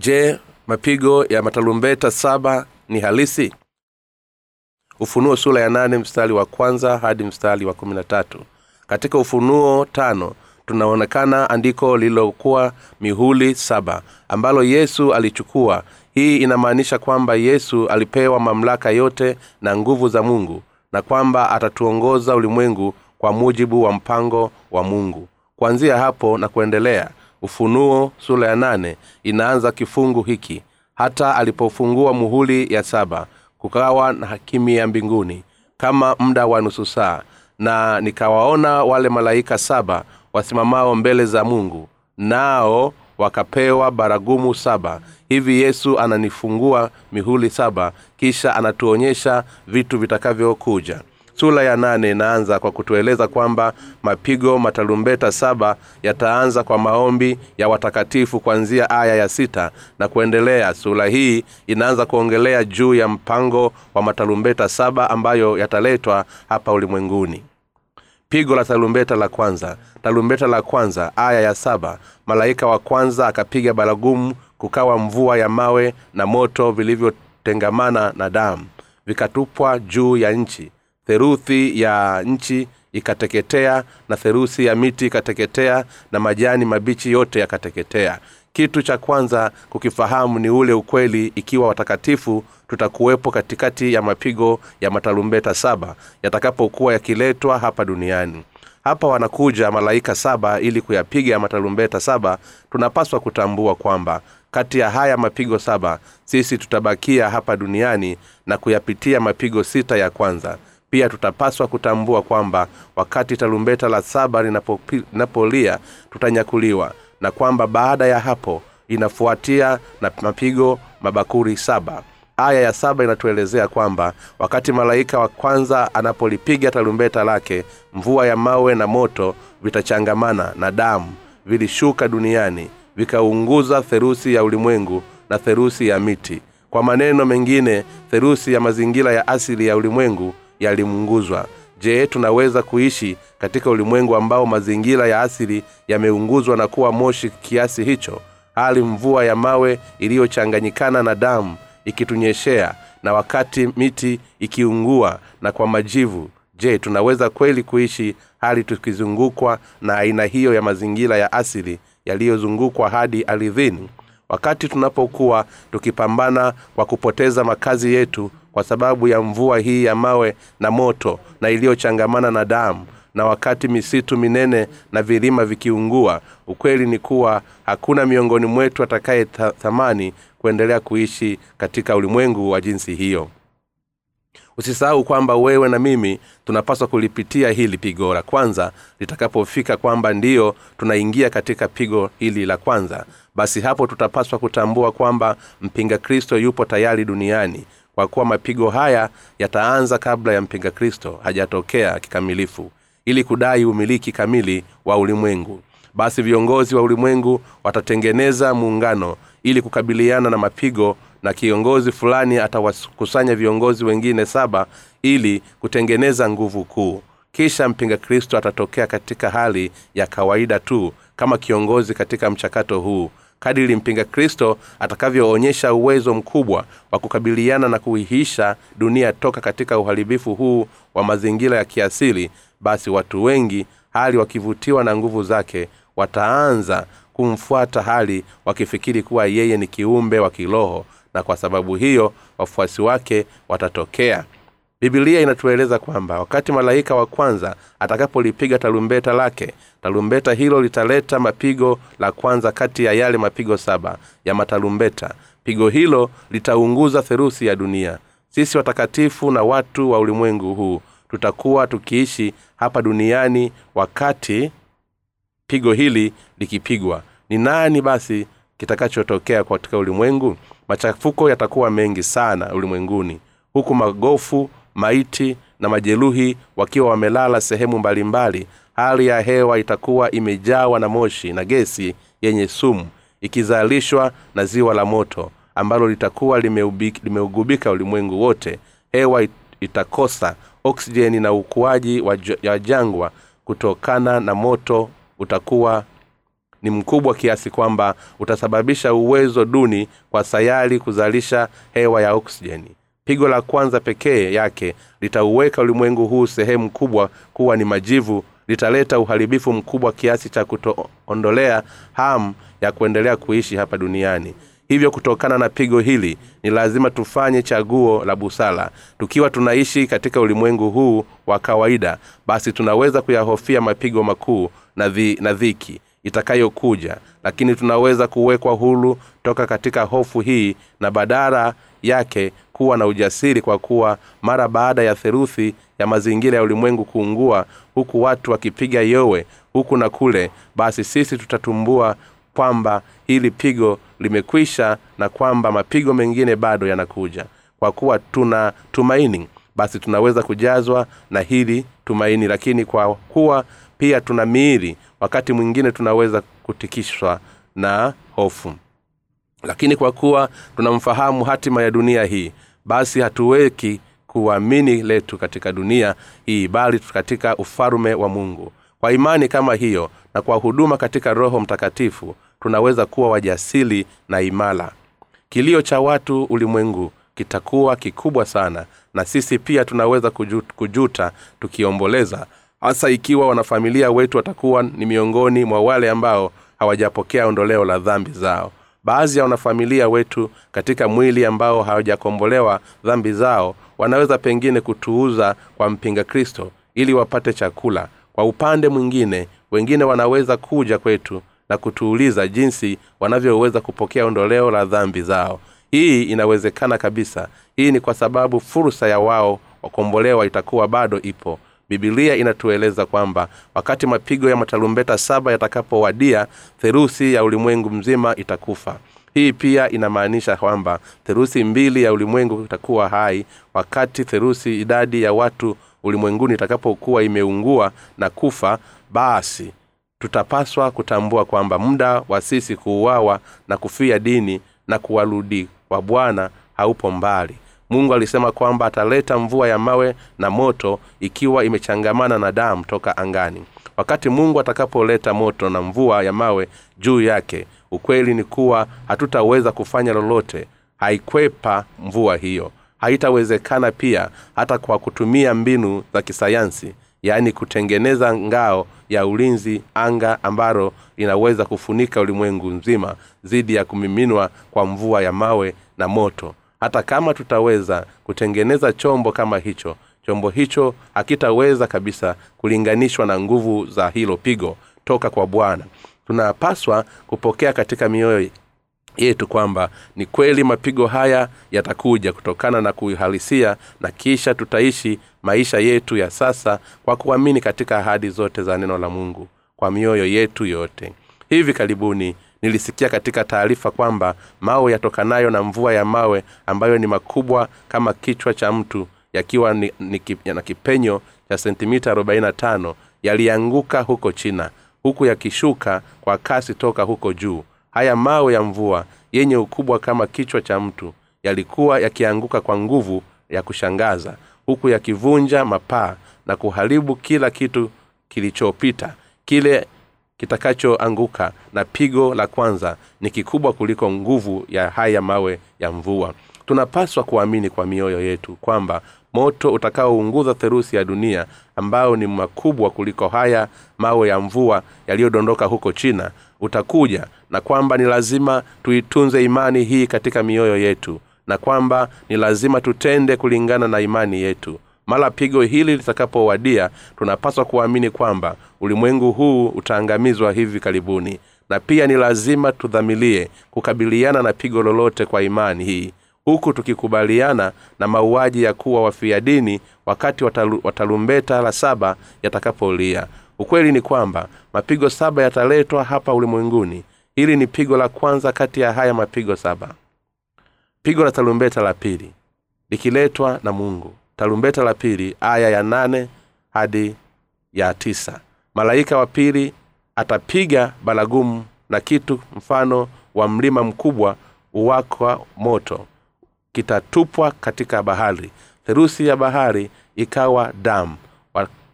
je mapigo ya matalumbeta saba ni halisi? Ufunuo sura ya nane mstari wa kwanza hadi mstari wa kumi na tatu. Katika ufunuo tano tunaonekana andiko lililokuwa mihuli saba ambalo yesu alichukua. Hii inamaanisha kwamba yesu alipewa mamlaka yote na nguvu za mungu na kwamba atatuongoza ulimwengu kwa mujibu wa mpango wa mungu. Kuanzia hapo na kuendelea ufunuo sura ya nane inaanza kifungu hiki. Hata alipofungua muhuli ya saba kukawa na kimya mbinguni kama muda wa nusu saa na nikawaona wale malaika saba wasimamao mbele za mungu nao wakapewa baragumu saba. Hivi yesu ananifungua mihuli saba kisha anatuonyesha vitu vitakavyokuja sura ya nane inaanza kwa kutueleza kwamba mapigo matalumbeta saba yataanza kwa maombi ya watakatifu kuanzia aya ya sita na kuendelea. Sura hii inaanza kuongelea juu ya mpango wa matalumbeta saba ambayo yataletwa hapa ulimwenguni. Pigo la talumbeta la kwanza Talumbeta la kwanza aya ya saba malaika wa kwanza akapiga baragumu kukawa mvua ya mawe na moto vilivyotengamana na damu vikatupwa juu ya nchi theruthi ya nchi ikateketea na theruthi ya miti ikateketea na majani mabichi yote yakateketea. Kitu cha kwanza kukifahamu ni ule ukweli ikiwa watakatifu tutakuwepo katikati ya mapigo ya matalumbeta saba yatakapokuwa yakiletwa hapa duniani. Hapa wanakuja malaika saba ili kuyapiga matalumbeta saba. Tunapaswa kutambua kwamba kati ya haya mapigo saba sisi tutabakia hapa duniani na kuyapitia mapigo sita ya kwanza pia tutapaswa kutambua kwamba wakati tarumbeta la saba linapolia tutanyakuliwa na kwamba baada ya hapo inafuatia na mapigo mabakuri saba. Aya ya saba inatuelezea kwamba wakati malaika wa kwanza anapolipiga tarumbeta lake mvua ya mawe na moto vitachangamana na damu vilishuka duniani vikaunguza therusi ya ulimwengu na therusi ya miti. Kwa maneno mengine therusi ya mazingira ya asili ya ulimwengu yaliunguzwa je tunaweza kuishi katika ulimwengu ambao mazingira ya asili yameunguzwa na kuwa moshi kiasi hicho? Hali mvua ya mawe iliyochanganyikana na damu ikitunyeshea na wakati miti ikiungua na kwa majivu. Je tunaweza kweli kuishi hali tukizungukwa na aina hiyo ya mazingira ya asili yaliyozungukwa hadi ardhini? Wakati tunapokuwa tukipambana kwa kupoteza makazi yetu kwa sababu ya mvua hii ya mawe na moto na iliyochangamana na damu na wakati misitu minene na vilima vikiungua ukweli ni kuwa hakuna miongoni mwetu atakaye thamani kuendelea kuishi katika ulimwengu wa jinsi hiyo. Usisahau kwamba wewe na mimi tunapaswa kulipitia hili pigo la kwanza litakapofika kwamba ndiyo tunaingia katika pigo hili la kwanza. Basi hapo tutapaswa kutambua kwamba mpinga kristo yupo tayari duniani kwa kuwa mapigo haya yataanza kabla ya mpinga kristo hajatokea kikamilifu ili kudai umiliki kamili wa ulimwengu. Basi viongozi wa ulimwengu watatengeneza muungano ili kukabiliana na mapigo na kiongozi fulani atawakusanya viongozi wengine saba ili kutengeneza nguvu kuu. Kisha mpinga kristo atatokea katika hali ya kawaida tu kama kiongozi katika mchakato huu kadiri mpinga kristo atakavyoonyesha uwezo mkubwa wa kukabiliana na kuihisha dunia toka katika uharibifu huu wa mazingira ya kiasili basi watu wengi hali wakivutiwa na nguvu zake wataanza kumfuata hali wakifikiri kuwa yeye ni kiumbe wa kiroho na kwa sababu hiyo wafuasi wake watatokea bibilia inatueleza kwamba wakati malaika wa kwanza atakapolipiga tarumbeta lake tarumbeta hilo litaleta mapigo la kwanza kati ya yale mapigo saba ya matarumbeta. Pigo hilo litaunguza therusi ya dunia. Sisi watakatifu na watu wa ulimwengu huu tutakuwa tukiishi hapa duniani wakati pigo hili likipigwa. Ni nani basi kitakachotokea katika ulimwengu? Machafuko yatakuwa mengi sana ulimwenguni. Huku magofu maiti na majeruhi wakiwa wamelala sehemu mbalimbali hali ya hewa itakuwa imejawa na moshi na gesi yenye sumu ikizalishwa na ziwa la moto ambalo litakuwa limeugubika ulimwengu wote. Hewa itakosa oksijeni na ukuaji wa jangwa. Kutokana na moto utakuwa ni mkubwa kiasi kwamba utasababisha uwezo duni kwa sayari kuzalisha hewa ya oksijeni pigo la kwanza pekee yake litauweka ulimwengu huu sehemu kubwa kuwa ni majivu litaleta uharibifu mkubwa kiasi cha kutoondolea hamu ya kuendelea kuishi hapa duniani. Hivyo kutokana na pigo hili ni lazima tufanye chaguo la busara. Tukiwa tunaishi katika ulimwengu huu wa kawaida basi tunaweza kuyahofia mapigo makuu na, dhi, na dhiki itakayokuja. Lakini tunaweza kuwekwa huru toka katika hofu hii na badara yake kuwa na ujasiri kwa kuwa mara baada ya theruthi ya mazingira ya ulimwengu kuungua huku watu wakipiga yowe huku na kule basi sisi tutatumbua kwamba hili pigo limekwisha na kwamba mapigo mengine bado yanakuja. Kwa kuwa tuna tumaini basi tunaweza kujazwa na hili tumaini lakini kwa kuwa pia tuna miili wakati mwingine tunaweza kutikishwa na hofu. Lakini kwa kuwa tunamfahamu hatima ya dunia hii basi hatuweki kuamini letu katika dunia hii bali katika ufalume wa mungu. Kwa imani kama hiyo na kwa huduma katika roho mtakatifu tunaweza kuwa wajasili na imara kilio cha watu ulimwengu kitakuwa kikubwa sana na sisi pia tunaweza kujuta, kujuta tukiomboleza. Hasa ikiwa wanafamilia wetu watakuwa ni miongoni mwa wale ambao hawajapokea ondoleo la dhambi zao baadhi ya wanafamilia wetu katika mwili ambao hawajakombolewa dhambi zao wanaweza pengine kutuuza kwa mpinga kristo ili wapate chakula. Kwa upande mwingine wengine wanaweza kuja kwetu na kutuuliza jinsi wanavyoweza kupokea ondoleo la dhambi zao. Hii inawezekana kabisa. Hii ni kwa sababu fursa ya wao wakombolewa itakuwa bado ipo bibilia inatueleza kwamba wakati mapigo ya matalumbeta saba yatakapowadia therusi ya ulimwengu mzima itakufa. Hii pia inamaanisha kwamba therusi mbili ya ulimwengu itakuwa hai wakati therusi idadi ya watu ulimwenguni itakapokuwa imeungua na kufa basi tutapaswa kutambua kwamba muda wa sisi kuuawa na kufia dini na kuwarudi kwa bwana haupo mbali mungu alisema kwamba ataleta mvua ya mawe na moto ikiwa imechangamana na damu toka angani. Wakati mungu atakapoleta moto na mvua ya mawe juu yake ukweli ni kuwa hatutaweza kufanya lolote. Haikwepa mvua hiyo. Haitawezekana pia hata kwa kutumia mbinu za kisayansi yaani kutengeneza ngao ya ulinzi anga ambalo inaweza kufunika ulimwengu mzima dhidi ya kumiminwa kwa mvua ya mawe na moto hata kama tutaweza kutengeneza chombo kama hicho chombo hicho hakitaweza kabisa kulinganishwa na nguvu za hilo pigo toka kwa bwana. Tunapaswa kupokea katika mioyo yetu kwamba ni kweli mapigo haya yatakuja kutokana na kuihalisia na kisha tutaishi maisha yetu ya sasa kwa kuamini katika ahadi zote za neno la mungu kwa mioyo yetu yote. Hivi karibuni nilisikia katika taarifa kwamba mawe yatokanayo na mvua ya mawe ambayo ni makubwa kama kichwa cha mtu yakiwa ni, ni, na kipenyo cha sentimita 45 yalianguka huko china huku yakishuka kwa kasi toka huko juu. Haya mawe ya mvua yenye ukubwa kama kichwa cha mtu yalikuwa yakianguka kwa nguvu ya kushangaza huku yakivunja mapaa na kuharibu kila kitu kilichopita kile kitakachoanguka na pigo la kwanza ni kikubwa kuliko nguvu ya haya mawe ya mvua. Tunapaswa kuamini kwa mioyo yetu kwamba moto utakaounguza therusi ya dunia ambao ni makubwa kuliko haya mawe ya mvua yaliyodondoka huko china utakuja na kwamba ni lazima tuitunze imani hii katika mioyo yetu na kwamba ni lazima tutende kulingana na imani yetu mara pigo hili litakapowadia tunapaswa kuamini kwamba ulimwengu huu utaangamizwa hivi karibuni. Na pia ni lazima tudhamilie kukabiliana na pigo lolote kwa imani hii. Huku tukikubaliana na mauaji ya kuwa wafia dini wakati watalu, watalumbeta la saba yatakapolia. Ukweli ni kwamba mapigo saba yataletwa hapa ulimwenguni. Hili ni pigo la kwanza kati ya haya mapigo saba. Pigo la talumbeta la pili likiletwa na mungu tarumbeta la pili aya ya nane hadi ya tisa. Malaika wa pili atapiga baragumu na kitu mfano wa mlima mkubwa uwakwa moto kitatupwa katika bahari. Therusi ya bahari ikawa damu.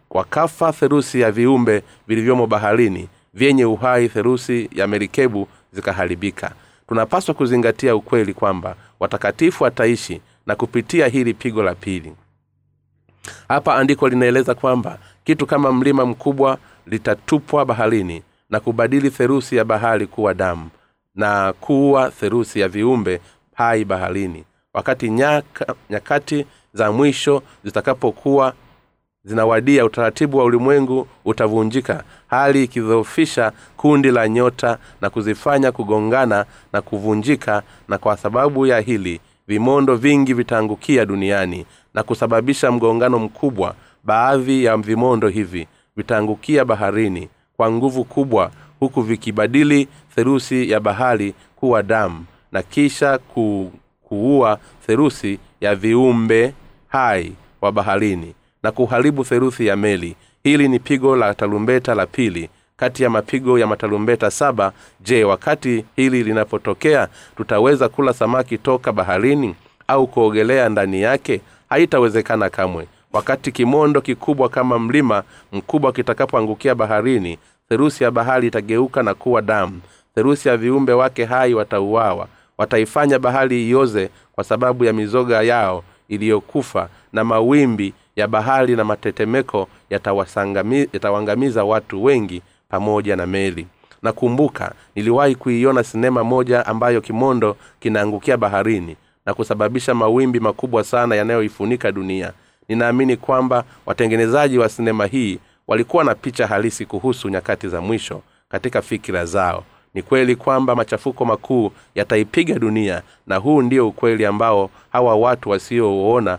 Wakafa therusi ya viumbe vilivyomo baharini vyenye uhai therusi ya merikebu zikaharibika. Tunapaswa kuzingatia ukweli kwamba watakatifu wataishi na kupitia hili pigo la pili hapa andiko linaeleza kwamba kitu kama mlima mkubwa litatupwa baharini na kubadili therusi ya bahari kuwa damu na kuwa therusi ya viumbe hai baharini. Wakati nyaka, nyakati za mwisho zitakapokuwa zinawadia utaratibu wa ulimwengu utavunjika hali ikidhoofisha kundi la nyota na kuzifanya kugongana na kuvunjika na kwa sababu ya hili vimondo vingi vitaangukia duniani na kusababisha mgongano mkubwa baadhi ya vimondo hivi vitaangukia baharini kwa nguvu kubwa huku vikibadili therusi ya bahari kuwa damu na kisha ku, kuua therusi ya viumbe hai wa baharini na kuharibu theruthi ya meli. Hili ni pigo la tarumbeta la pili kati ya mapigo ya matarumbeta saba. Je wakati hili linapotokea tutaweza kula samaki toka baharini au kuogelea ndani yake haitawezekana kamwe. Wakati kimondo kikubwa kama mlima mkubwa kitakapoangukia baharini therusi ya bahari itageuka na kuwa damu. Therusi ya viumbe wake hai watauawa. Wataifanya bahari ioze kwa sababu ya mizoga yao iliyokufa na mawimbi ya bahari na matetemeko yatawangamiza watu wengi pamoja na meli. Nakumbuka niliwahi kuiona sinema moja ambayo kimondo kinaangukia baharini na kusababisha mawimbi makubwa sana yanayoifunika dunia. Ninaamini kwamba watengenezaji wa sinema hii walikuwa na picha halisi kuhusu nyakati za mwisho katika fikira zao. Ni kweli kwamba machafuko makuu yataipiga dunia na huu ndio ukweli ambao hawa watu wasiouona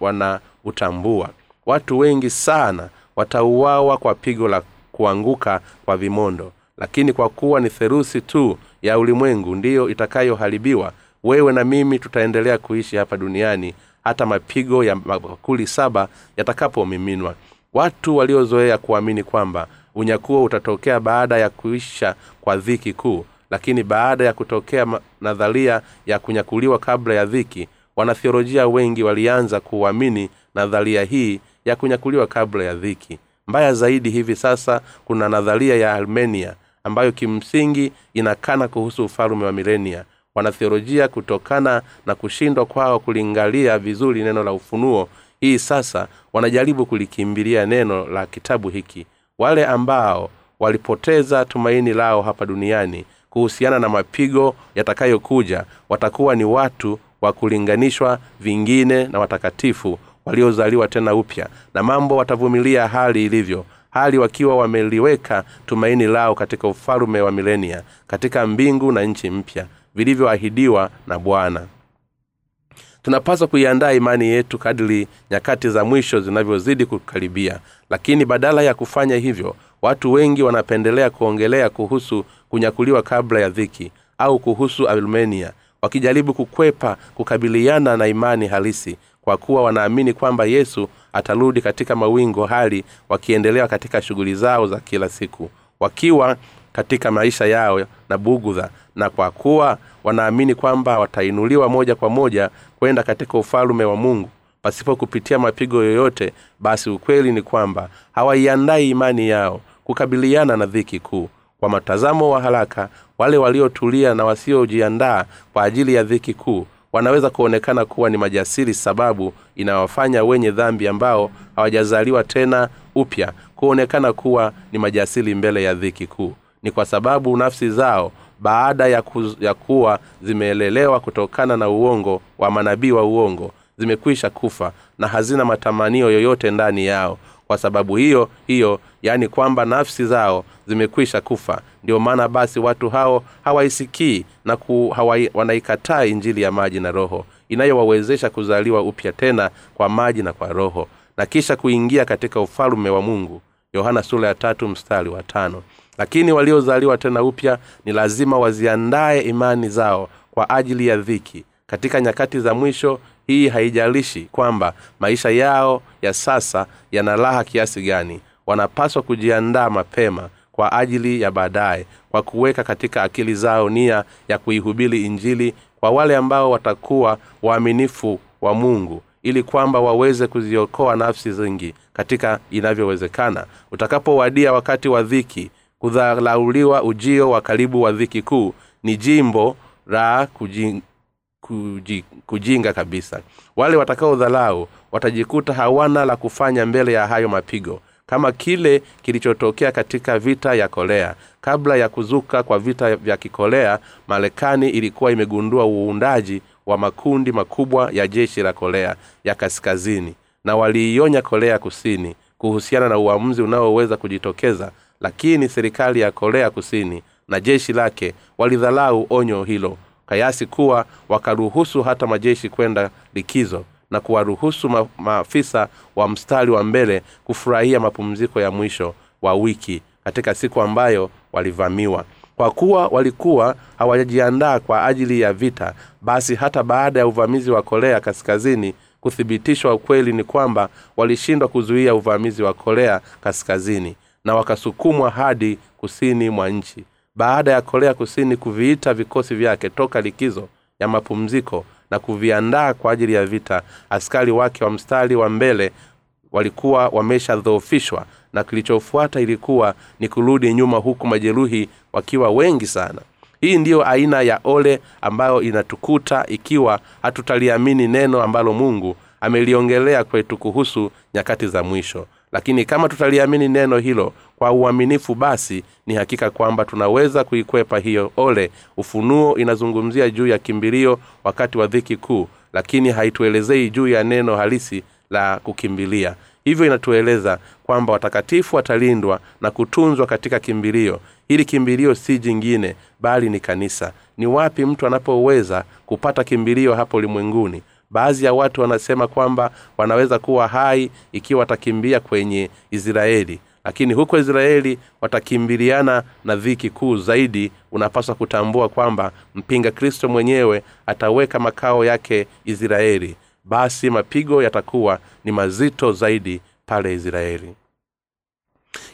wanautambua. Watu wengi sana watauawa kwa pigo la kuanguka kwa vimondo lakini kwa kuwa ni therusi tu ya ulimwengu ndiyo itakayoharibiwa wewe na mimi tutaendelea kuishi hapa duniani hata mapigo ya makuli saba yatakapomiminwa. Watu waliozoea kuamini kwamba unyakuo utatokea baada ya kuisha kwa dhiki kuu lakini baada ya kutokea nadharia ya kunyakuliwa kabla ya dhiki wanathiolojia wengi walianza kuamini nadharia hii ya kunyakuliwa kabla ya dhiki. Mbaya zaidi hivi sasa kuna nadharia ya armenia ambayo kimsingi inakana kuhusu ufalume wa milenia wanathiolojia kutokana na kushindwa kwao kulingalia vizuri neno la ufunuo. Hii sasa wanajaribu kulikimbilia neno la kitabu hiki. Wale ambao walipoteza tumaini lao hapa duniani kuhusiana na mapigo yatakayokuja watakuwa ni watu wa kulinganishwa vingine na watakatifu waliozaliwa tena upya na mambo watavumilia hali ilivyo hali wakiwa wameliweka tumaini lao katika ufalume wa milenia katika mbingu na nchi mpya vilivyoahidiwa na bwana. Tunapaswa kuiandaa imani yetu kadiri nyakati za mwisho zinavyozidi kukaribia. Lakini badala ya kufanya hivyo watu wengi wanapendelea kuongelea kuhusu kunyakuliwa kabla ya dhiki au kuhusu armenia wakijaribu kukwepa kukabiliana na imani halisi kwa kuwa wanaamini kwamba yesu atarudi katika mawingo hali wakiendelea katika shughuli zao za kila siku. Wakiwa katika maisha yao na bugudha na kwa kuwa wanaamini kwamba watainuliwa moja kwa moja kwenda katika ufalume wa mungu pasipo kupitia mapigo yoyote basi ukweli ni kwamba hawaiandai imani yao kukabiliana na dhiki kuu. Kwa matazamo wa haraka wale waliotulia na wasiojiandaa kwa ajili ya dhiki kuu wanaweza kuonekana kuwa ni majasiri sababu inawafanya wenye dhambi ambao hawajazaliwa tena upya kuonekana kuwa ni majasiri mbele ya dhiki kuu ni kwa sababu nafsi zao baada ya, ku, ya kuwa zimeelelewa kutokana na uongo wa manabii wa uongo zimekwisha kufa na hazina matamanio yoyote ndani yao. Kwa sababu hiyo hiyo yaani kwamba nafsi zao zimekwisha kufa. Ndio maana basi watu hao hawaisikii na ku, hawai, wanaikataa injili ya maji na roho inayowawezesha kuzaliwa upya tena kwa maji na kwa roho na kisha kuingia katika ufalume wa mungu. Yohana sura ya tatu mstari wa tano lakini waliozaliwa tena upya ni lazima waziandaye imani zao kwa ajili ya dhiki. Katika nyakati za mwisho hii haijalishi kwamba maisha yao ya sasa yana raha kiasi gani. Wanapaswa kujiandaa mapema kwa ajili ya baadaye kwa kuweka katika akili zao nia ya kuihubiri injili kwa wale ambao watakuwa waaminifu wa mungu ili kwamba waweze kuziokoa nafsi zingi katika inavyowezekana. Utakapowadia wakati wa dhiki kudharauliwa ujio wa karibu wa dhiki kuu. Ni jimbo la kujing, kuji, kujinga kabisa. Wale watakaodhalau watajikuta hawana la kufanya mbele ya hayo mapigo. Kama kile kilichotokea katika vita ya korea. Kabla ya kuzuka kwa vita vya kikorea marekani ilikuwa imegundua uundaji wa makundi makubwa ya jeshi la korea ya kaskazini. Na waliionya korea kusini kuhusiana na uamuzi unaoweza kujitokeza lakini serikali ya korea kusini na jeshi lake walidhalau onyo hilo kayasi kuwa wakaruhusu hata majeshi kwenda likizo na kuwaruhusu ma- maafisa wa mstari wa mbele kufurahia mapumziko ya mwisho wa wiki katika siku ambayo walivamiwa. Kwa kuwa walikuwa hawajajiandaa kwa ajili ya vita basi hata baada ya uvamizi wa korea kaskazini kuthibitishwa ukweli ni kwamba walishindwa kuzuia uvamizi wa korea kaskazini na wakasukumwa hadi kusini mwa nchi. Baada ya korea kusini kuviita vikosi vyake toka likizo ya mapumziko na kuviandaa kwa ajili ya vita askari wake wa mstari wa mbele walikuwa wameshadhoofishwa na kilichofuata ilikuwa ni kurudi nyuma huku majeruhi wakiwa wengi sana. Hii ndiyo aina ya ole ambayo inatukuta ikiwa hatutaliamini neno ambalo mungu ameliongelea kwetu kuhusu nyakati za mwisho lakini kama tutaliamini neno hilo kwa uaminifu basi ni hakika kwamba tunaweza kuikwepa hiyo. Ole ufunuo inazungumzia juu ya kimbilio wakati wa dhiki kuu lakini haituelezei juu ya neno halisi la kukimbilia. Hivyo inatueleza kwamba watakatifu watalindwa na kutunzwa katika kimbilio. Hili kimbilio si jingine bali ni kanisa. Ni wapi mtu anapoweza kupata kimbilio hapo ulimwenguni baadhi ya watu wanasema kwamba wanaweza kuwa hai ikiwa watakimbia kwenye israeli. Lakini huko israeli watakimbiliana na dhiki kuu zaidi. Unapaswa kutambua kwamba mpinga kristo mwenyewe ataweka makao yake israeli. Basi mapigo yatakuwa ni mazito zaidi pale israeli.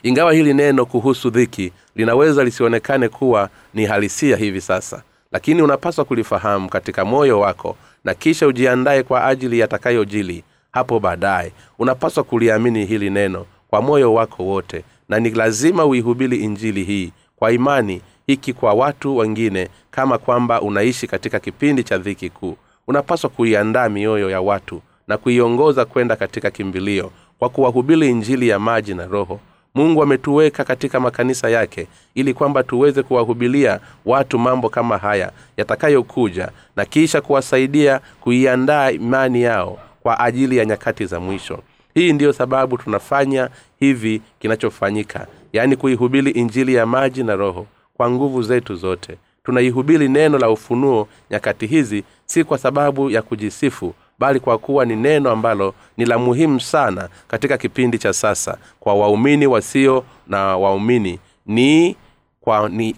Ingawa hili neno kuhusu dhiki linaweza lisionekane kuwa ni halisia hivi sasa lakini unapaswa kulifahamu katika moyo wako na kisha ujiandaye kwa ajili yatakayojili hapo baadaye. Unapaswa kuliamini hili neno kwa moyo wako wote na ni lazima uihubiri injili hii kwa imani hiki kwa watu wengine kama kwamba unaishi katika kipindi cha dhiki kuu. Unapaswa kuiandaa mioyo ya watu na kuiongoza kwenda katika kimbilio kwa kuwahubiri injili ya maji na roho mungu ametuweka katika makanisa yake ili kwamba tuweze kuwahubilia watu mambo kama haya yatakayokuja na kisha kuwasaidia kuiandaa imani yao kwa ajili ya nyakati za mwisho. Hii ndiyo sababu tunafanya hivi kinachofanyika yaani kuihubiri injili ya maji na roho kwa nguvu zetu zote. Tunaihubiri neno la ufunuo nyakati hizi si kwa sababu ya kujisifu bali kwa kuwa ni neno ambalo ni la muhimu sana katika kipindi cha sasa kwa waumini wasio na waumini. Ni kwa ni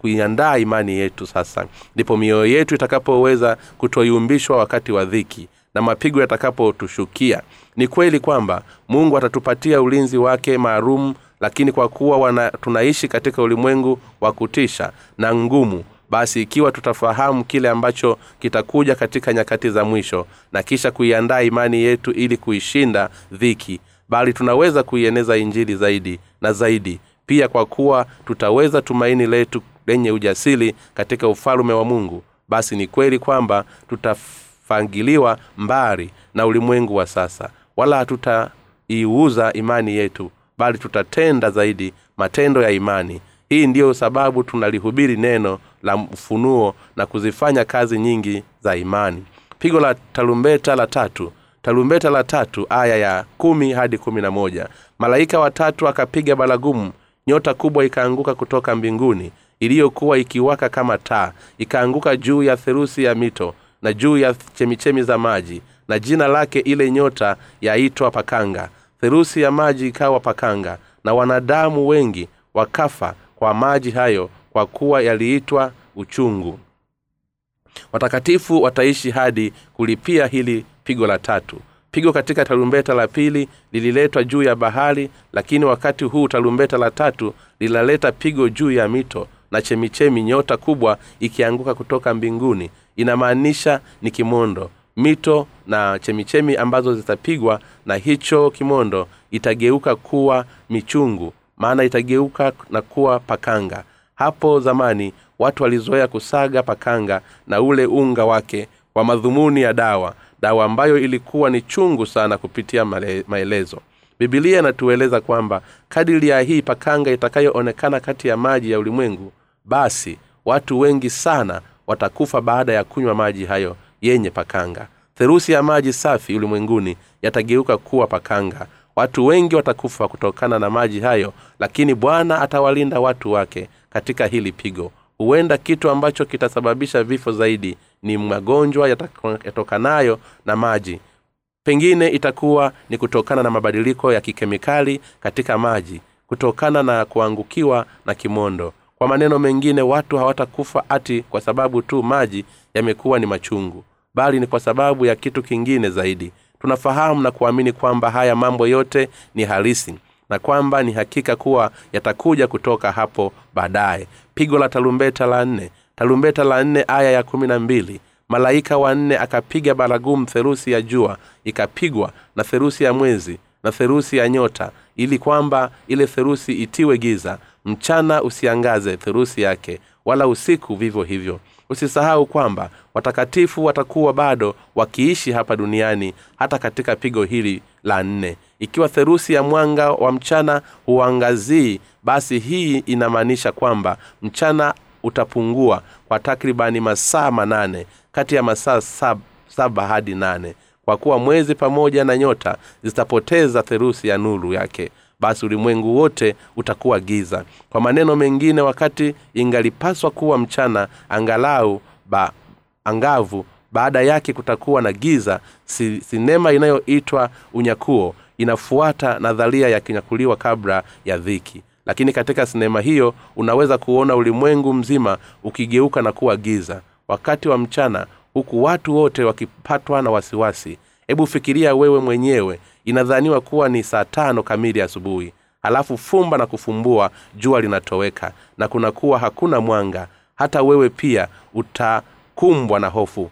kuiandaa imani yetu sasa. Ndipo mioyo yetu itakapoweza kutoyumbishwa wakati wa dhiki na mapigo yatakapotushukia. Ni kweli kwamba mungu atatupatia ulinzi wake maalum lakini kwa kuwa wana, tunaishi katika ulimwengu wa kutisha na ngumu basi ikiwa tutafahamu kile ambacho kitakuja katika nyakati za mwisho na kisha kuiandaa imani yetu ili kuishinda dhiki bali tunaweza kuieneza injili zaidi na zaidi. Pia kwa kuwa tutaweza tumaini letu lenye ujasiri katika ufalume wa mungu basi ni kweli kwamba tutafangiliwa mbali na ulimwengu wa sasa. Wala hatutaiuza imani yetu bali tutatenda zaidi matendo ya imani. Hii ndiyo sababu tunalihubiri neno la ufunuo na kuzifanya kazi nyingi za imani. Pigo la tarumbeta la tatu. Tarumbeta la tatu aya ya kumi hadi kumi na moja. Malaika watatu akapiga baragumu nyota kubwa ikaanguka kutoka mbinguni iliyokuwa ikiwaka kama taa. Ikaanguka juu ya therusi ya mito na juu ya chemichemi za maji na jina lake ile nyota yaitwa pakanga. Therusi ya maji ikawa pakanga na wanadamu wengi wakafa kwa maji hayo kwa kuwa yaliitwa uchungu. Watakatifu wataishi hadi kulipia hili pigo la tatu. Pigo katika tarumbeta la pili lililetwa juu ya bahari lakini wakati huu tarumbeta la tatu linaleta pigo juu ya mito na chemichemi nyota kubwa ikianguka kutoka mbinguni. Inamaanisha ni kimondo. Mito na chemichemi ambazo zitapigwa na hicho kimondo itageuka kuwa michungu. Maana itageuka na kuwa pakanga hapo zamani watu walizoea kusaga pakanga na ule unga wake kwa madhumuni ya dawa dawa ambayo ilikuwa ni chungu sana kupitia maelezo. Bibilia inatueleza kwamba kadiri ya hii pakanga itakayoonekana kati ya maji ya ulimwengu basi watu wengi sana watakufa baada ya kunywa maji hayo yenye pakanga. Therusi ya maji safi ulimwenguni yatageuka kuwa pakanga. Watu wengi watakufa kutokana na maji hayo lakini bwana atawalinda watu wake katika hili pigo. Huenda kitu ambacho kitasababisha vifo zaidi ni magonjwa yatokanayo na maji. Pengine itakuwa ni kutokana na mabadiliko ya kikemikali katika maji kutokana na kuangukiwa na kimondo. Kwa maneno mengine watu hawatakufa ati kwa sababu tu maji yamekuwa ni machungu bali ni kwa sababu ya kitu kingine zaidi. Tunafahamu na kuamini kwamba haya mambo yote ni halisi na kwamba ni hakika kuwa yatakuja kutoka hapo baadaye. Pigo la tarumbeta la nne. Tarumbeta la nne aya ya kumi na mbili. Malaika wa nne akapiga baragumu therusi ya jua ikapigwa na therusi ya mwezi na therusi ya nyota ili kwamba ile therusi itiwe giza. Mchana usiangaze therusi yake wala usiku vivyo hivyo. Usisahau kwamba watakatifu watakuwa bado wakiishi hapa duniani hata katika pigo hili la nne. Ikiwa therusi ya mwanga wa mchana huangazii basi hii inamaanisha kwamba mchana utapungua kwa takribani masaa manane kati ya masaa sab, saba hadi nane. Kwa kuwa mwezi pamoja na nyota zitapoteza therusi ya nuru yake basi ulimwengu wote utakuwa giza. Kwa maneno mengine wakati ingalipaswa kuwa mchana angalau ba, angavu baada yake kutakuwa na giza sinema inayoitwa unyakuo inafuata nadharia ya kinyakuliwa kabla ya dhiki. Lakini katika sinema hiyo unaweza kuona ulimwengu mzima ukigeuka na kuwa giza. Wakati wa mchana huku watu wote wakipatwa na wasiwasi hebu fikiria wewe mwenyewe inadhaniwa kuwa ni saa tano kamili asubuhi. Halafu fumba na kufumbua jua linatoweka na kunakuwa hakuna mwanga. Hata wewe pia utakumbwa na hofu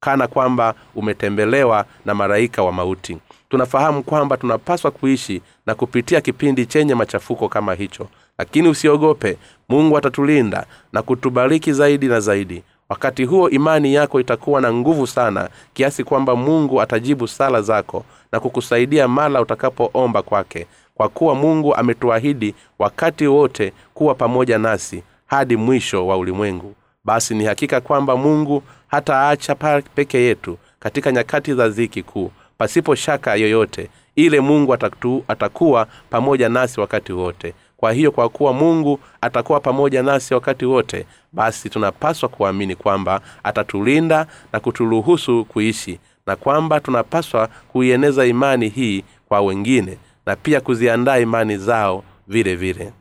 kana kwamba umetembelewa na maraika wa mauti. Tunafahamu kwamba tunapaswa kuishi na kupitia kipindi chenye machafuko kama hicho. Lakini usiogope mungu atatulinda na kutubariki zaidi na zaidi. Wakati huo imani yako itakuwa na nguvu sana kiasi kwamba mungu atajibu sala zako na kukusaidia mara utakapoomba kwake. Kwa kuwa mungu ametuahidi wakati wote kuwa pamoja nasi hadi mwisho wa ulimwengu basi ni hakika kwamba mungu hataacha peke yetu katika nyakati za ziki kuu pasipo shaka yoyote. Ile mungu atatu, atakuwa pamoja nasi wakati wote. Kwa hiyo kwa kuwa mungu atakuwa pamoja nasi wakati wote basi tunapaswa kuamini kwamba atatulinda na kuturuhusu kuishi na kwamba tunapaswa kuieneza imani hii kwa wengine na pia kuziandaa imani zao vile vile.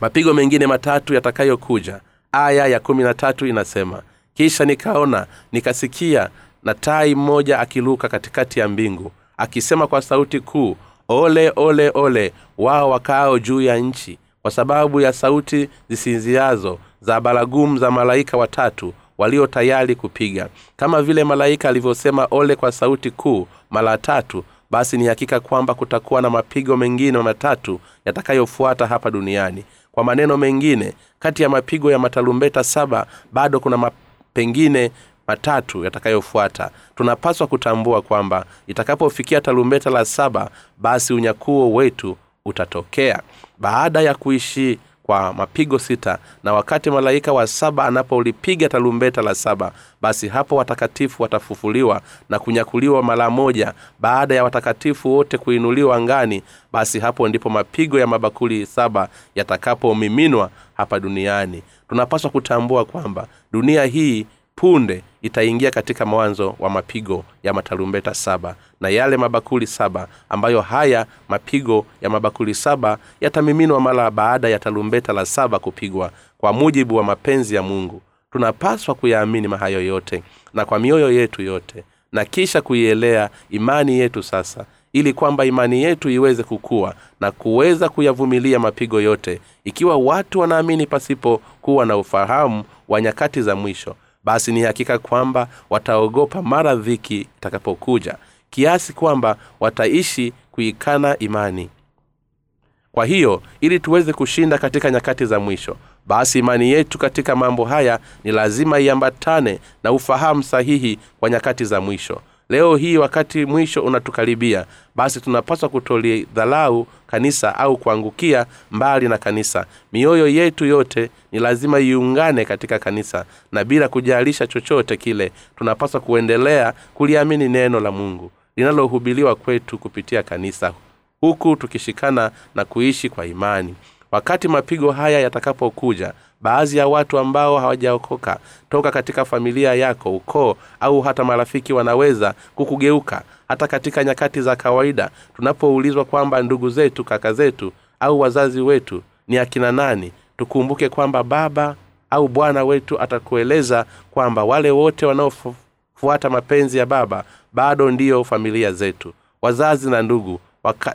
Mapigo mengine matatu yatakayokuja aya ya kumi na tatu inasema kisha nikaona nikasikia na tai mmoja akiluka katikati ya mbingu akisema kwa sauti kuu ole ole ole wao wakao juu ya nchi kwa sababu ya sauti zisinziazo za baragumu za malaika watatu walio tayari kupiga. Kama vile malaika alivyosema ole kwa sauti kuu mara tatu basi ni hakika kwamba kutakuwa na mapigo mengine matatu yatakayofuata hapa duniani kwa maneno mengine kati ya mapigo ya matalumbeta saba bado kuna mapengine matatu yatakayofuata. Tunapaswa kutambua kwamba itakapofikia talumbeta la saba basi unyakuo wetu utatokea. Baada ya kuishi kwa mapigo sita na wakati malaika wa saba anapolipiga talumbeta la saba basi hapo watakatifu watafufuliwa na kunyakuliwa mara moja. Baada ya watakatifu wote kuinuliwa angani basi hapo ndipo mapigo ya mabakuli saba yatakapomiminwa hapa duniani. Tunapaswa kutambua kwamba dunia hii punde itaingia katika mwanzo wa mapigo ya matarumbeta saba na yale mabakuli saba ambayo haya mapigo ya mabakuli saba yatamiminwa mara baada ya tarumbeta la saba kupigwa. Kwa mujibu wa mapenzi ya mungu tunapaswa kuyaamini mahayo yote na kwa mioyo yetu yote na kisha kuielea imani yetu sasa ili kwamba imani yetu iweze kukua na kuweza kuyavumilia mapigo yote ikiwa watu wanaamini pasipo kuwa na ufahamu wa nyakati za mwisho basi ni hakika kwamba wataogopa mara dhiki itakapokuja kiasi kwamba wataishi kuikana imani. Kwa hiyo ili tuweze kushinda katika nyakati za mwisho basi imani yetu katika mambo haya ni lazima iambatane na ufahamu sahihi kwa nyakati za mwisho leo hii wakati mwisho unatukaribia basi tunapaswa kutolidhalau kanisa au kuangukia mbali na kanisa. Mioyo yetu yote ni lazima iungane katika kanisa na bila kujalisha chochote kile tunapaswa kuendelea kuliamini neno la mungu linalohubiliwa kwetu kupitia kanisa huku tukishikana na kuishi kwa imani. Wakati mapigo haya yatakapokuja baadhi ya watu ambao hawajaokoka toka katika familia yako ukoo au hata marafiki wanaweza kukugeuka. Hata katika nyakati za kawaida tunapoulizwa kwamba ndugu zetu kaka zetu au wazazi wetu ni akina nani tukumbuke kwamba baba au bwana wetu atakueleza kwamba wale wote wanaofuata mapenzi ya baba bado ndiyo familia zetu. Wazazi na ndugu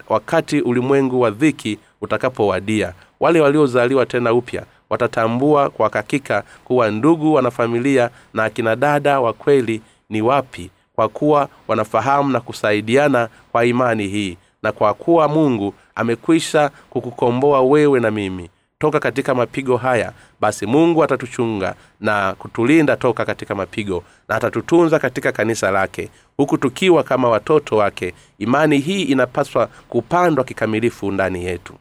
wakati ulimwengu wa dhiki utakapowadia. Wale waliozaliwa tena upya watatambua kwa hakika kuwa ndugu wanafamilia na akina dada wa kweli ni wapi kwa kuwa wanafahamu na kusaidiana kwa imani hii na kwa kuwa mungu amekwisha kukukomboa wewe na mimi. Toka katika mapigo haya basi mungu atatuchunga na kutulinda toka katika mapigo na atatutunza katika kanisa lake. Huku tukiwa kama watoto wake imani hii inapaswa kupandwa kikamilifu ndani yetu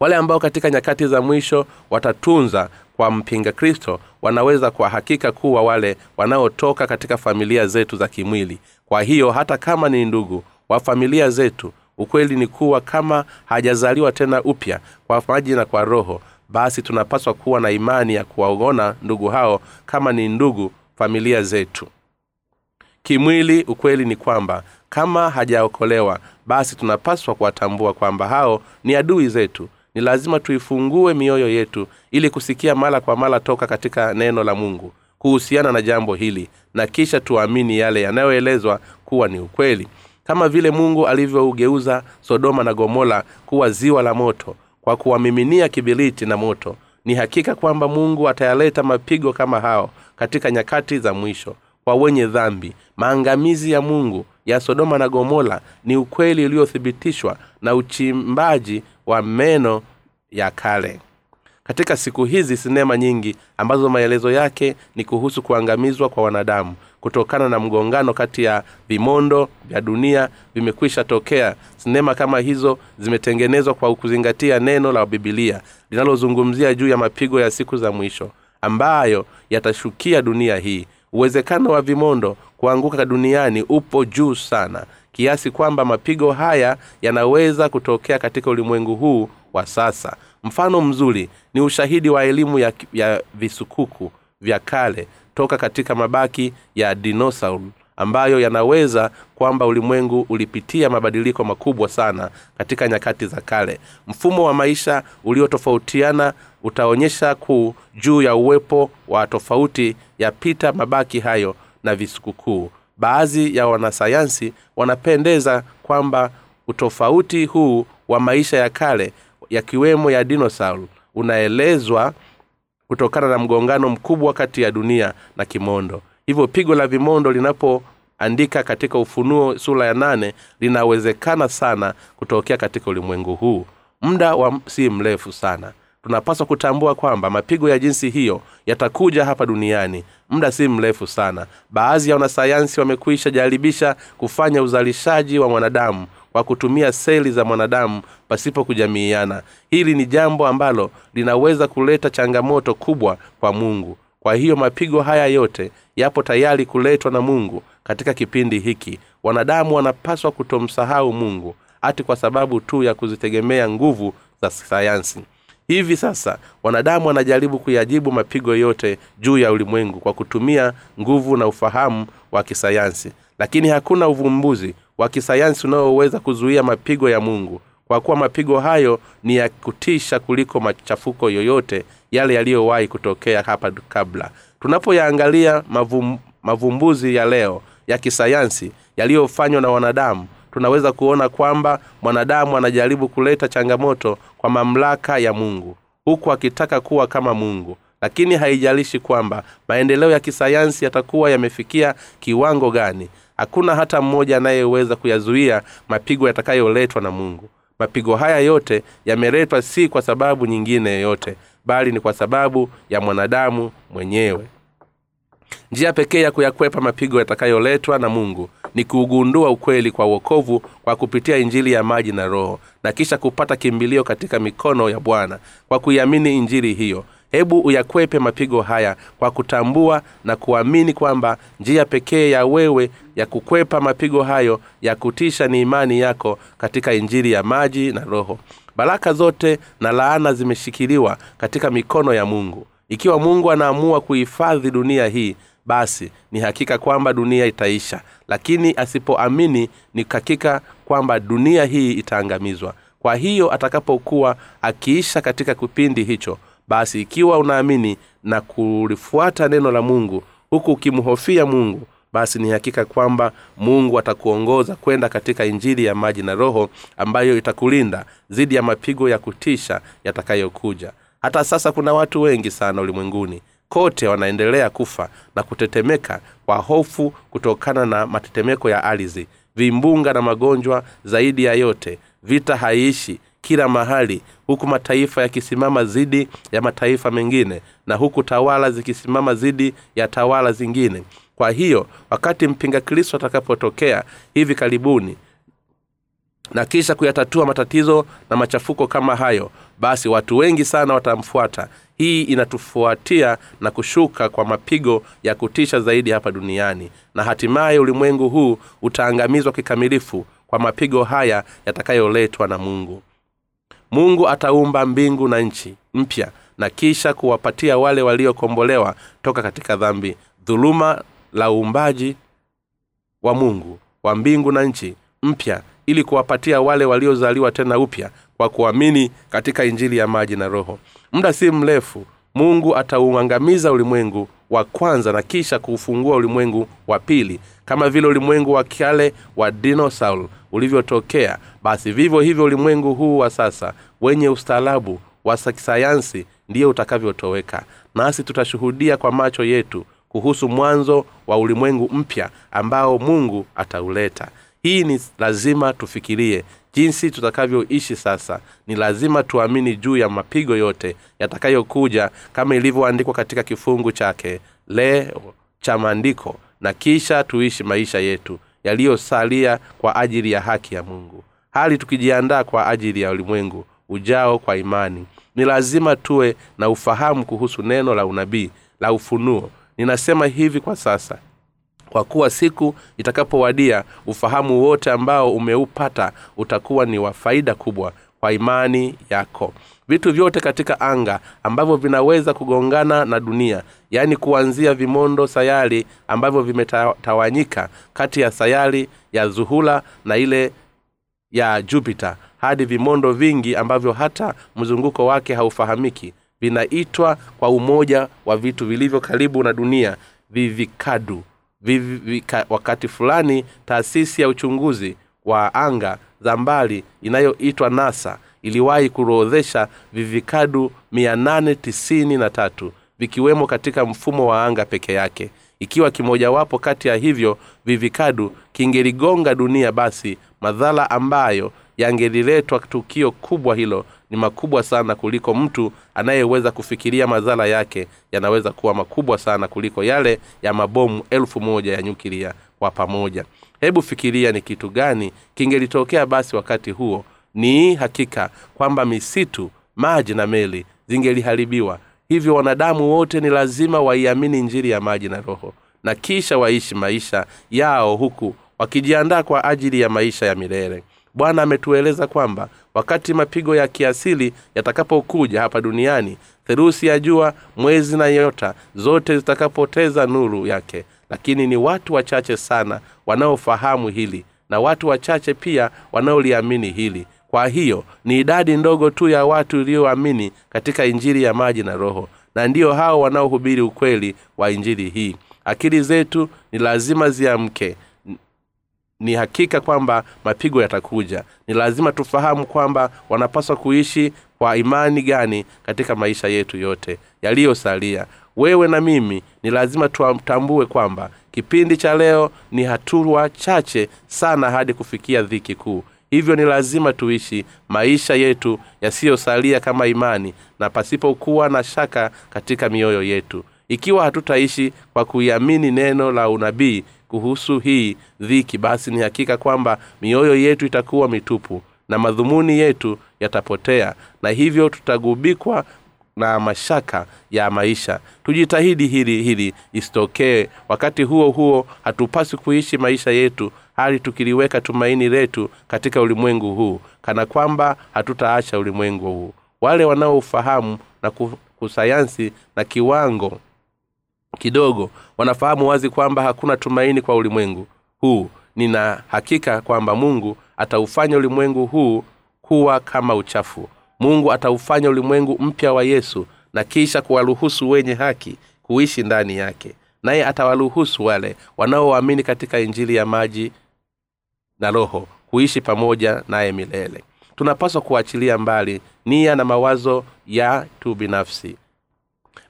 wale ambao katika nyakati za mwisho watatunza kwa mpinga kristo wanaweza kwa hakika kuwa wale wanaotoka katika familia zetu za kimwili. Kwa hiyo hata kama ni ndugu wa familia zetu ukweli ni kuwa kama hajazaliwa tena upya kwa maji na kwa roho basi tunapaswa kuwa na imani ya kuwaona ndugu hao kama ni ndugu familia zetu. Kimwili ukweli ni kwamba kama hajaokolewa basi tunapaswa kuwatambua kwamba hao ni adui zetu. Ni lazima tuifungue mioyo yetu ili kusikia mara kwa mara toka katika neno la mungu kuhusiana na jambo hili na kisha tuamini yale yanayoelezwa kuwa ni ukweli. Kama vile mungu alivyougeuza sodoma na gomora kuwa ziwa la moto kwa kuwamiminia kibiriti na moto ni hakika kwamba mungu atayaleta mapigo kama hao katika nyakati za mwisho kwa wenye dhambi. Maangamizi ya mungu ya sodoma na gomora ni ukweli uliothibitishwa na uchimbaji wa meno ya kale. Katika siku hizi sinema nyingi ambazo maelezo yake ni kuhusu kuangamizwa kwa wanadamu kutokana na mgongano kati ya vimondo vya dunia vimekwisha tokea. Sinema kama hizo zimetengenezwa kwa kuzingatia neno la bibilia linalozungumzia juu ya mapigo ya siku za mwisho ambayo yatashukia dunia hii uwezekano wa vimondo kuanguka duniani upo juu sana kiasi kwamba mapigo haya yanaweza kutokea katika ulimwengu huu wa sasa. Mfano mzuri ni ushahidi wa elimu ya, ya visukuku vya kale toka katika mabaki ya dinosaur ambayo yanaweza kwamba ulimwengu ulipitia mabadiliko makubwa sana katika nyakati za kale. Mfumo wa maisha uliotofautiana utaonyesha kuu juu ya uwepo wa tofauti ya pita mabaki hayo na visukukuu baadhi ya wanasayansi wanapendeza kwamba utofauti huu wa maisha ya kale yakiwemo ya dinosaur unaelezwa kutokana na mgongano mkubwa kati ya dunia na kimondo. Hivyo pigo la vimondo linapoandika katika ufunuo sura ya nane linawezekana sana kutokea katika ulimwengu huu. Muda wa si mrefu sana tunapaswa kutambua kwamba mapigo ya jinsi hiyo yatakuja hapa duniani muda si mrefu sana. Baadhi ya wanasayansi wamekwisha jaribisha kufanya uzalishaji wa mwanadamu kwa kutumia seli za mwanadamu pasipo kujamiiana. Hili ni jambo ambalo linaweza kuleta changamoto kubwa kwa mungu. Kwa hiyo mapigo haya yote yapo tayari kuletwa na mungu katika kipindi hiki. Wanadamu wanapaswa kutomsahau mungu hati kwa sababu tu ya kuzitegemea nguvu za sayansi hivi sasa wanadamu wanajaribu kuyajibu mapigo yote juu ya ulimwengu kwa kutumia nguvu na ufahamu wa kisayansi. Lakini hakuna uvumbuzi wa kisayansi unaoweza kuzuia mapigo ya mungu kwa kuwa mapigo hayo ni ya kutisha kuliko machafuko yoyote yale yaliyowahi kutokea hapa kabla. Tunapoyaangalia mavum, mavumbuzi ya leo ya kisayansi yaliyofanywa na wanadamu tunaweza kuona kwamba mwanadamu anajaribu kuleta changamoto kwa mamlaka ya mungu huku akitaka kuwa kama mungu. Lakini haijalishi kwamba maendeleo ya kisayansi yatakuwa yamefikia kiwango gani. Hakuna hata mmoja anayeweza kuyazuia mapigo yatakayoletwa na mungu. Mapigo haya yote yameletwa si kwa sababu nyingine yoyote bali ni kwa sababu ya mwanadamu mwenyewe njia pekee ya kuyakwepa mapigo yatakayoletwa na mungu ni kuugundua ukweli kwa uokovu kwa kupitia injili ya maji na roho na kisha kupata kimbilio katika mikono ya bwana kwa kuiamini injili hiyo. Hebu uyakwepe mapigo haya kwa kutambua na kuamini kwamba njia pekee ya wewe ya kukwepa mapigo hayo ya kutisha ni imani yako katika injili ya maji na roho. Baraka zote na laana zimeshikiliwa katika mikono ya mungu ikiwa mungu anaamua kuhifadhi dunia hii basi ni hakika kwamba dunia itaisha. Lakini asipoamini ni hakika kwamba dunia hii itaangamizwa. Kwa hiyo atakapokuwa akiisha katika kipindi hicho basi ikiwa unaamini na kulifuata neno la mungu huku ukimhofia mungu basi ni hakika kwamba mungu atakuongoza kwenda katika injili ya maji na roho ambayo itakulinda dhidi ya mapigo ya kutisha yatakayokuja hata sasa kuna watu wengi sana ulimwenguni. Kote wanaendelea kufa na kutetemeka kwa hofu kutokana na matetemeko ya ardhi. Vimbunga na magonjwa zaidi ya yote. Vita haiishi kila mahali. Huku mataifa yakisimama dhidi ya mataifa mengine na huku tawala zikisimama dhidi ya tawala zingine. Kwa hiyo wakati mpinga kristo atakapotokea hivi karibuni na kisha kuyatatua matatizo na machafuko kama hayo basi watu wengi sana watamfuata. Hii inatufuatia na kushuka kwa mapigo ya kutisha zaidi hapa duniani na hatimaye ulimwengu huu utaangamizwa kikamilifu kwa mapigo haya yatakayoletwa na mungu. Mungu ataumba mbingu na nchi mpya na kisha kuwapatia wale waliokombolewa toka katika dhambi. Dhuluma la uumbaji wa mungu wa mbingu na nchi mpya ili kuwapatia wale waliozaliwa tena upya kwa kuamini katika injili ya maji na roho. Muda si mrefu mungu atauangamiza ulimwengu wa kwanza na kisha kuufungua ulimwengu wa pili kama vile ulimwengu wa kale wa dinosaur ulivyotokea. Basi vivyo hivyo ulimwengu huu wa sasa wenye ustaarabu wa kisayansi ndiyo utakavyotoweka. Nasi tutashuhudia kwa macho yetu kuhusu mwanzo wa ulimwengu mpya ambao mungu atauleta hii ni lazima tufikirie jinsi tutakavyoishi sasa. Ni lazima tuamini juu ya mapigo yote yatakayokuja kama ilivyoandikwa katika kifungu chake leo cha maandiko na kisha tuishi maisha yetu yaliyosalia kwa ajili ya haki ya mungu. Hali tukijiandaa kwa ajili ya ulimwengu ujao kwa imani. Ni lazima tuwe na ufahamu kuhusu neno la unabii la ufunuo. Ninasema hivi kwa sasa kwa kuwa siku itakapowadia ufahamu wote ambao umeupata utakuwa ni wa faida kubwa kwa imani yako. Vitu vyote katika anga ambavyo vinaweza kugongana na dunia yaani kuanzia vimondo sayari ambavyo vimetawanyika kati ya sayari ya zuhula na ile ya jupiter hadi vimondo vingi ambavyo hata mzunguko wake haufahamiki vinaitwa kwa umoja wa vitu vilivyo karibu na dunia vivikadu Wakati fulani taasisi ya uchunguzi wa anga za mbali inayoitwa nasa iliwahi kuorodhesha vivikadu 893 vikiwemo katika mfumo wa anga peke yake. Ikiwa kimojawapo kati ya hivyo vivikadu kingeligonga dunia basi madhara ambayo yangeliletwa tukio kubwa hilo ni makubwa sana kuliko mtu anayeweza kufikiria madhara yake yanaweza kuwa makubwa sana kuliko yale ya mabomu elfu moja ya nyukilia kwa pamoja. Hebu fikiria ni kitu gani kingelitokea basi wakati huo. Ni hakika kwamba misitu maji na meli zingeliharibiwa. Hivyo wanadamu wote ni lazima waiamini njiri ya maji na roho na kisha waishi maisha yao huku wakijiandaa kwa ajili ya maisha ya milele bwana ametueleza kwamba wakati mapigo ya kiasili yatakapokuja hapa duniani therusi ya jua mwezi na nyota zote zitakapoteza nuru yake. Lakini ni watu wachache sana wanaofahamu hili na watu wachache pia wanaoliamini hili. Kwa hiyo ni idadi ndogo tu ya watu iliyoamini katika injili ya maji na roho na ndiyo hao wanaohubiri ukweli wa injili hii. Akili zetu ni lazima ziamke ni hakika kwamba mapigo yatakuja. Ni lazima tufahamu kwamba wanapaswa kuishi kwa imani gani katika maisha yetu yote yaliyosalia. Wewe na mimi ni lazima tutambue kwamba kipindi cha leo ni hatua chache sana hadi kufikia dhiki kuu. Hivyo ni lazima tuishi maisha yetu yasiyosalia kama imani na pasipokuwa na shaka katika mioyo yetu. Ikiwa hatutaishi kwa kuiamini neno la unabii kuhusu hii dhiki basi ni hakika kwamba mioyo yetu itakuwa mitupu na madhumuni yetu yatapotea na hivyo tutagubikwa na mashaka ya maisha. Tujitahidi hili hili isitokee. Wakati huo huo hatupaswi kuishi maisha yetu hali tukiliweka tumaini letu katika ulimwengu huu kana kwamba hatutaacha ulimwengu huu. Wale wanaofahamu na kusayansi na kiwango kidogo wanafahamu wazi kwamba hakuna tumaini kwa ulimwengu huu. Nina hakika kwamba mungu ataufanya ulimwengu huu kuwa kama uchafu. Mungu ataufanya ulimwengu mpya wa yesu na kisha kuwaruhusu wenye haki kuishi ndani yake. Naye atawaruhusu wale wanaoamini katika injili ya maji na roho kuishi pamoja naye milele. Tunapaswa kuachilia mbali nia na mawazo ya tu binafsi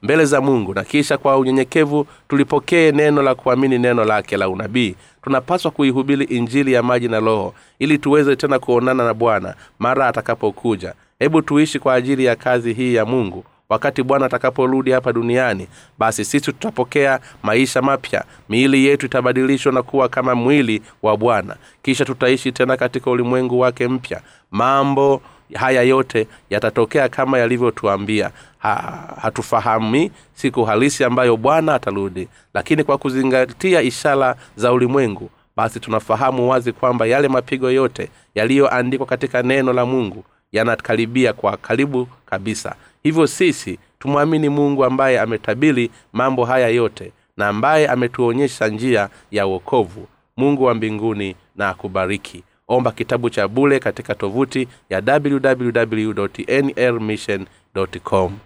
mbele za mungu na kisha kwa unyenyekevu tulipokee neno la kuamini neno lake la unabii. Tunapaswa kuihubiri injili ya maji na roho ili tuweze tena kuonana na bwana mara atakapokuja. Hebu tuishi kwa ajili ya kazi hii ya mungu. Wakati bwana atakaporudi hapa duniani basi sisi tutapokea maisha mapya. Miili yetu itabadilishwa na kuwa kama mwili wa bwana. Kisha tutaishi tena katika ulimwengu wake mpya. Mambo haya yote yatatokea kama yalivyotuambia. Ha, hatufahami siku halisi ambayo bwana atarudi. Lakini kwa kuzingatia ishara za ulimwengu basi tunafahamu wazi kwamba yale mapigo yote yaliyoandikwa katika neno la mungu yanakaribia kwa karibu kabisa. Hivyo sisi tumwamini mungu ambaye ametabili mambo haya yote na ambaye ametuonyesha njia ya uokovu mungu wa mbinguni na akubariki omba kitabu cha bule katika tovuti ya www nlmission com